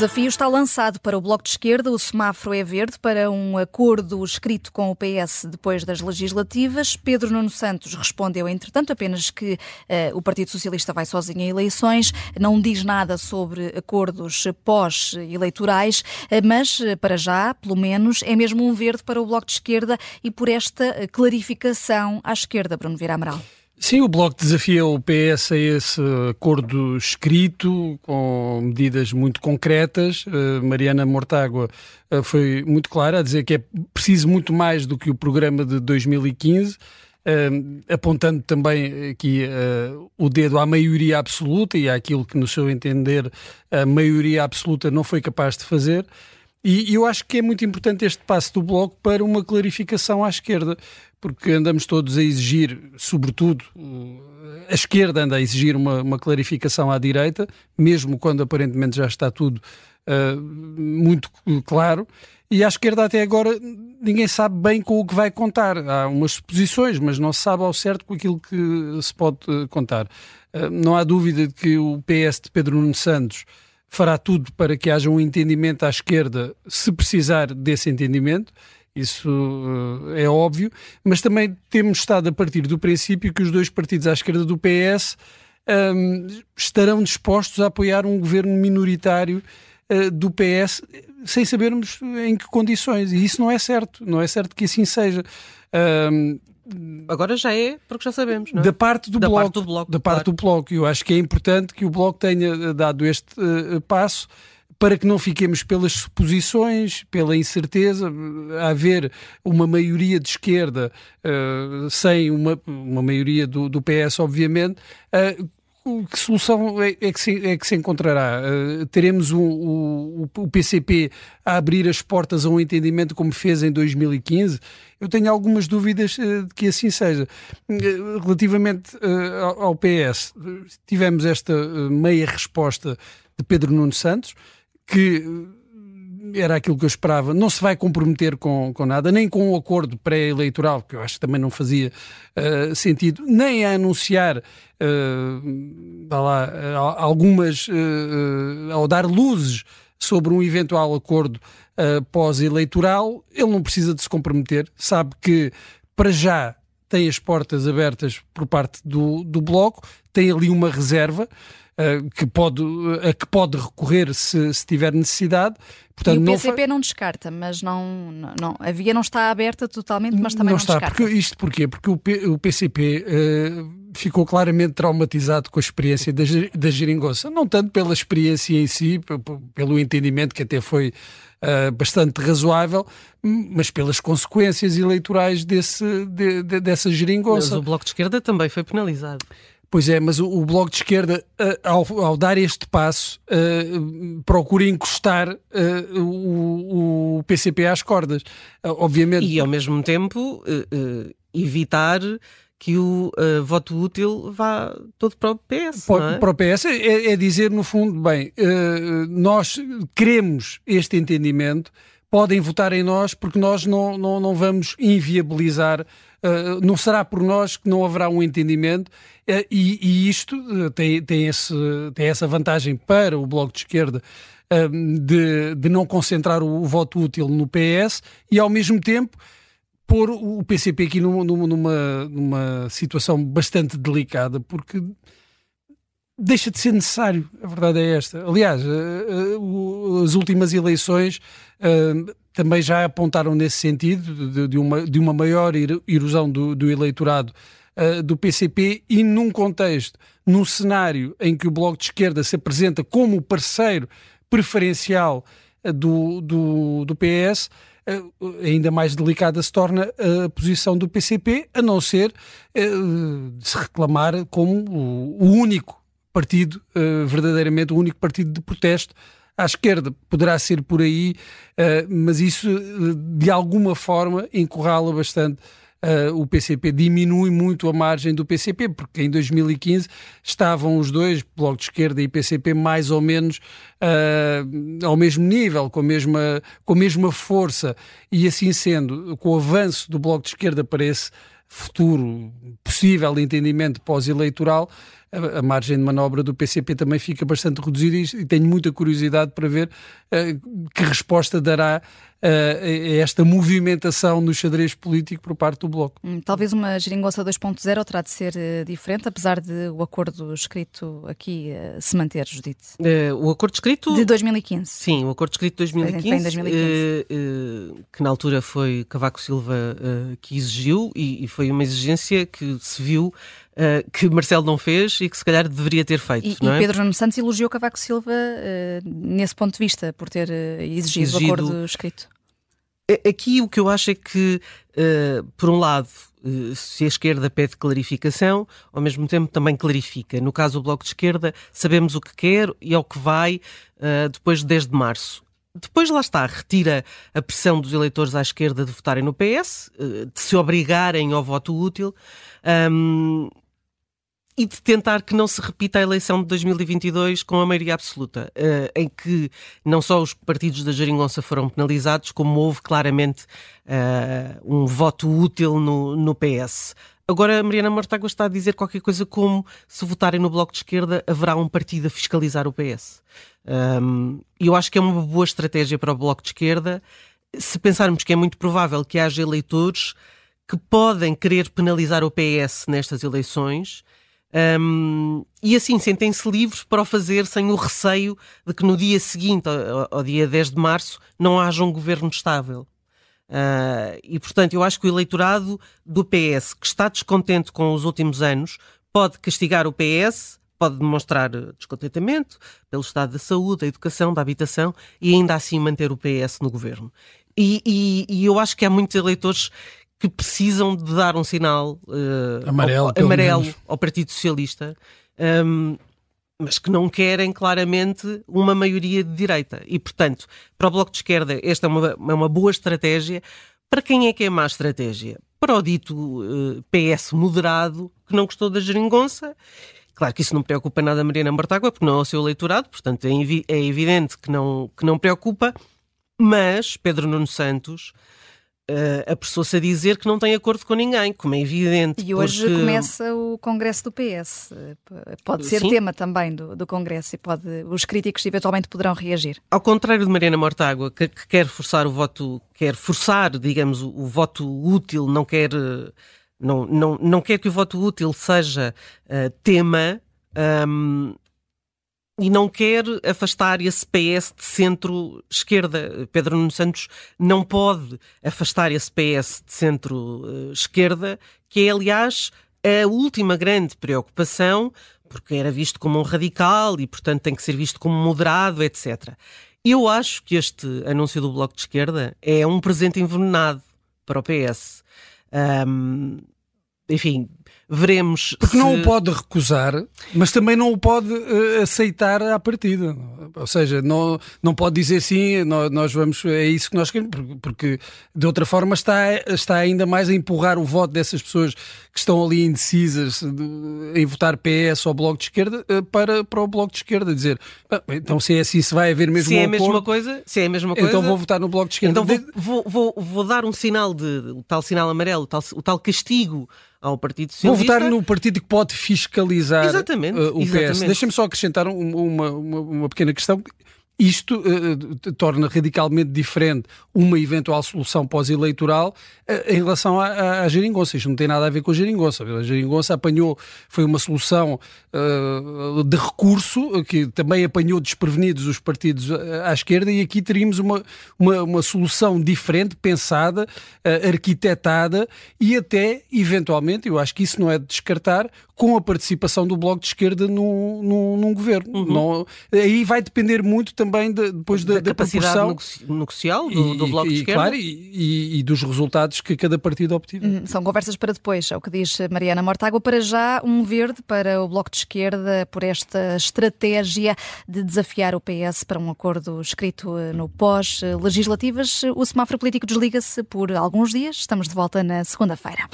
desafio está lançado para o Bloco de Esquerda. O semáforo é verde para um acordo escrito com o PS depois das legislativas. Pedro Nuno Santos respondeu, entretanto, apenas que uh, o Partido Socialista vai sozinho a eleições. Não diz nada sobre acordos pós-eleitorais, uh, mas, uh, para já, pelo menos, é mesmo um verde para o Bloco de Esquerda e por esta clarificação à esquerda, Bruno Vieira Amaral. Sim, o Bloco desafia o PS a esse acordo escrito, com medidas muito concretas. Uh, Mariana Mortágua uh, foi muito clara a dizer que é preciso muito mais do que o programa de 2015. Uh, eh, apontando também aqui o dedo à maioria absoluta e àquilo que, no seu entender, a maioria absoluta não foi capaz de fazer. E eu acho que é muito importante este passo do Bloco para uma clarificação à esquerda, porque andamos todos a exigir, sobretudo, a esquerda anda a exigir uma, uma clarificação à direita, mesmo quando aparentemente já está tudo uh, muito claro. E à esquerda, até agora, ninguém sabe bem com o que vai contar. Há umas suposições, mas não se sabe ao certo com aquilo que se pode uh, contar. Uh, não há dúvida de que o PS de Pedro Nuno Santos fará tudo para que haja um entendimento à esquerda, se precisar desse entendimento. Isso uh, é óbvio, mas também temos estado a partir do princípio que os dois partidos à esquerda do PS um, estarão dispostos a apoiar um governo minoritário uh, do PS sem sabermos em que condições. E isso não é certo, não é certo que assim seja. Um, Agora já é, porque já sabemos, não é? Da parte do, da bloco, parte do bloco. Da parte claro. do bloco. Eu acho que é importante que o bloco tenha dado este uh, passo para que não fiquemos pelas suposições, pela incerteza, a haver uma maioria de esquerda uh, sem uma, uma maioria do, do PS, obviamente, uh, que solução é, é, que, se, é que se encontrará? Uh, teremos o, o, o, PCP a abrir as portas a um entendimento como fez em 2015? Eu tenho algumas dúvidas uh, de que assim seja. Uh, relativamente ao, ao, PS, tivemos esta meia resposta de Pedro Nuno Santos, que era aquilo que eu esperava, não se vai comprometer com, com nada, nem com o um acordo pré-eleitoral, que eu acho que também não fazia uh, sentido, nem a anunciar uh, lá, algumas, uh, ao dar luzes sobre um eventual acordo pós-eleitoral, ele não precisa de se comprometer, sabe que para já tem as portas abertas por parte do, do Bloco, tem ali uma reserva, que pode, a que pode recorrer se, se tiver necessidade. Portanto, e o PCP não, não descarta, mas não, não, não, a via não está aberta totalmente, mas também não, não está. descarta. Porque, isto porquê? Porque o, P, o PCP uh, ficou claramente traumatizado com a experiência da, da geringonça. Não tanto pela experiência em si, pelo entendimento que até foi uh, bastante razoável, mas pelas consequências eleitorais desse, de, de, dessa geringonça. Mas o Bloco de Esquerda também foi penalizado. Pois é, mas o, o Bloco de Esquerda, uh, ao, ao, dar este passo, uh, procura encostar uh, o, o, PCP às cordas. obviamente. E, ao mesmo tempo, evitar que o voto útil vá todo para o PS. Para, é? para o PS é, é, dizer, no fundo, bem, nós queremos este entendimento, podem votar em nós porque nós não, não, não vamos inviabilizar Uh, não será por nós que não haverá um entendimento uh, e, e, isto uh, tem, tem, esse, tem essa vantagem para o Bloco de Esquerda de, de não concentrar o, o, voto útil no PS e ao mesmo tempo pôr o PCP aqui numa, numa, numa situação bastante delicada porque deixa de ser necessário, a verdade é esta. Aliás, as últimas eleições também já apontaram nesse sentido, de, uma, de uma maior erosão do, do eleitorado do PCP e num contexto, num cenário em que o Bloco de Esquerda se apresenta como parceiro preferencial do, do, do PS, ainda mais delicada se torna a posição do PCP, a não ser de se reclamar como o, único partido, verdadeiramente o único partido de protesto à esquerda. Poderá ser por aí, mas isso de alguma forma encurrala bastante uh, o PCP, diminui muito a margem do PCP, porque em 2015 estavam os dois, Bloco de Esquerda e PCP, mais ou menos ao mesmo nível, com a, mesma, com a mesma força, e assim sendo, com o avanço do Bloco de Esquerda para esse futuro possível entendimento pós-eleitoral, a, a, margem de manobra do PCP também fica bastante reduzida e, e tenho muita curiosidade para ver uh, que resposta dará uh, esta movimentação no xadrez político por parte do Bloco. Hum, talvez uma geringonça 2.0 terá de ser uh, diferente, apesar de o acordo escrito aqui se manter, Judite. o acordo escrito... De 2015. Sim, o acordo escrito de 2015, 2015. que na altura foi Cavaco Silva que exigiu e, e, foi uma exigência que se viu Uh, que Marcelo não fez e que se calhar deveria ter feito. E, não é? e Pedro Nuno Santos elogiou Cavaco Silva uh, nesse ponto de vista, por ter uh, exigido, exigido o acordo escrito. Aqui o que eu acho é que, por um lado, se a esquerda pede clarificação, ao mesmo tempo também clarifica. No caso do Bloco de Esquerda, sabemos o que quer e ao que vai depois de 10 de março. Depois, lá está, retira a pressão dos eleitores à esquerda de votarem no PS, de se obrigarem ao voto útil. Um, e de tentar que não se repita a eleição de 2022 com a maioria absoluta, uh, em que não só os partidos da Jeringonça foram penalizados, como houve claramente uh, um voto útil no, no PS. Agora, a Mariana Mortágua está a dizer qualquer coisa como se votarem no Bloco de Esquerda haverá um partido a fiscalizar o PS. Um, eu acho que é uma boa estratégia para o Bloco de Esquerda se pensarmos que é muito provável que haja eleitores que podem querer penalizar o PS nestas eleições um, e assim sentem-se livres para o fazer sem o receio de que no dia seguinte, ao, ao dia 10 de março, não haja um governo estável. Uh, e portanto, eu acho que o eleitorado do PS que está descontente com os últimos anos pode castigar o PS, pode demonstrar descontentamento pelo estado da saúde, da educação, da habitação e ainda assim manter o PS no governo. E, e, e eu acho que há muitos eleitores que precisam de dar um sinal uh, amarelo, ao, amarelo ao, Partido Socialista, um, mas que não querem claramente uma maioria de direita. E, portanto, para o Bloco de Esquerda, esta é uma, é uma boa estratégia. Para quem é que é má estratégia? Para o dito uh, PS moderado, que não gostou da geringonça. Claro que isso não preocupa nada a Mariana Mortágua, porque não é o seu eleitorado, portanto é, é evidente que não, que não preocupa, mas Pedro Nuno Santos uh, apressou-se a dizer que não tem acordo com ninguém, como é evidente. E hoje porque... começa o Congresso do PS. Pode ser Sim. tema também do, do Congresso e pode, os críticos eventualmente poderão reagir. Ao contrário de Mariana Mortágua, que, que quer forçar o voto, quer forçar, digamos, o, o voto útil, não quer, não, não, não quer que o voto útil seja uh, tema. Um, e não quer afastar esse PS de centro-esquerda. Pedro Nuno Santos não pode afastar esse PS de centro-esquerda, que é, aliás, a última grande preocupação, porque era visto como um radical e, portanto, tem que ser visto como moderado, etc. Eu acho que este anúncio do Bloco de Esquerda é um presente envenenado para o PS. Um, enfim, veremos. Porque se... não o pode recusar, mas também não o pode uh, aceitar à partida. Ou seja, não, não pode dizer sim, nós, nós vamos, é isso que nós queremos, porque, porque, de outra forma está, está ainda mais a empurrar o voto dessas pessoas que estão ali indecisas de, em votar PS ou Bloco de Esquerda uh, para, para o Bloco de Esquerda, dizer ah, então se é assim, se vai haver mesmo se um é a mesma coisa, se é a mesma coisa, então vou votar no Bloco de Esquerda. Então vou, vou, vou, vou dar um sinal de, o tal sinal amarelo, o tal, o tal castigo ao Partido Vou votar no partido que pode fiscalizar exatamente, uh, o exatamente. PS. Deixa-me só acrescentar uma, uma, uma pequena questão. Isto uh, torna radicalmente diferente uma eventual solução pós-eleitoral uh, em relação à, à, geringonça. Isto não tem nada a ver com a geringonça. A geringonça apanhou, foi uma solução uh, de recurso que também apanhou desprevenidos os partidos à esquerda e aqui teríamos uma, uma, uma solução diferente, pensada, arquitetada e até, eventualmente, eu acho que isso não é de descartar, com a participação do Bloco de Esquerda num, num, num governo. Uhum. Não, aí vai depender muito também de, depois da, da, da capacidade negocial do, e, do Bloco e, de Esquerda. Claro, e, e, dos resultados que cada partido obtiver. Uhum. São conversas para depois, é o que diz Mariana Mortágua. Para já, um verde para o Bloco de Esquerda por esta estratégia de desafiar o PS para um acordo escrito no pós-legislativas. O semáforo político desliga-se por alguns dias. Estamos de volta na segunda-feira.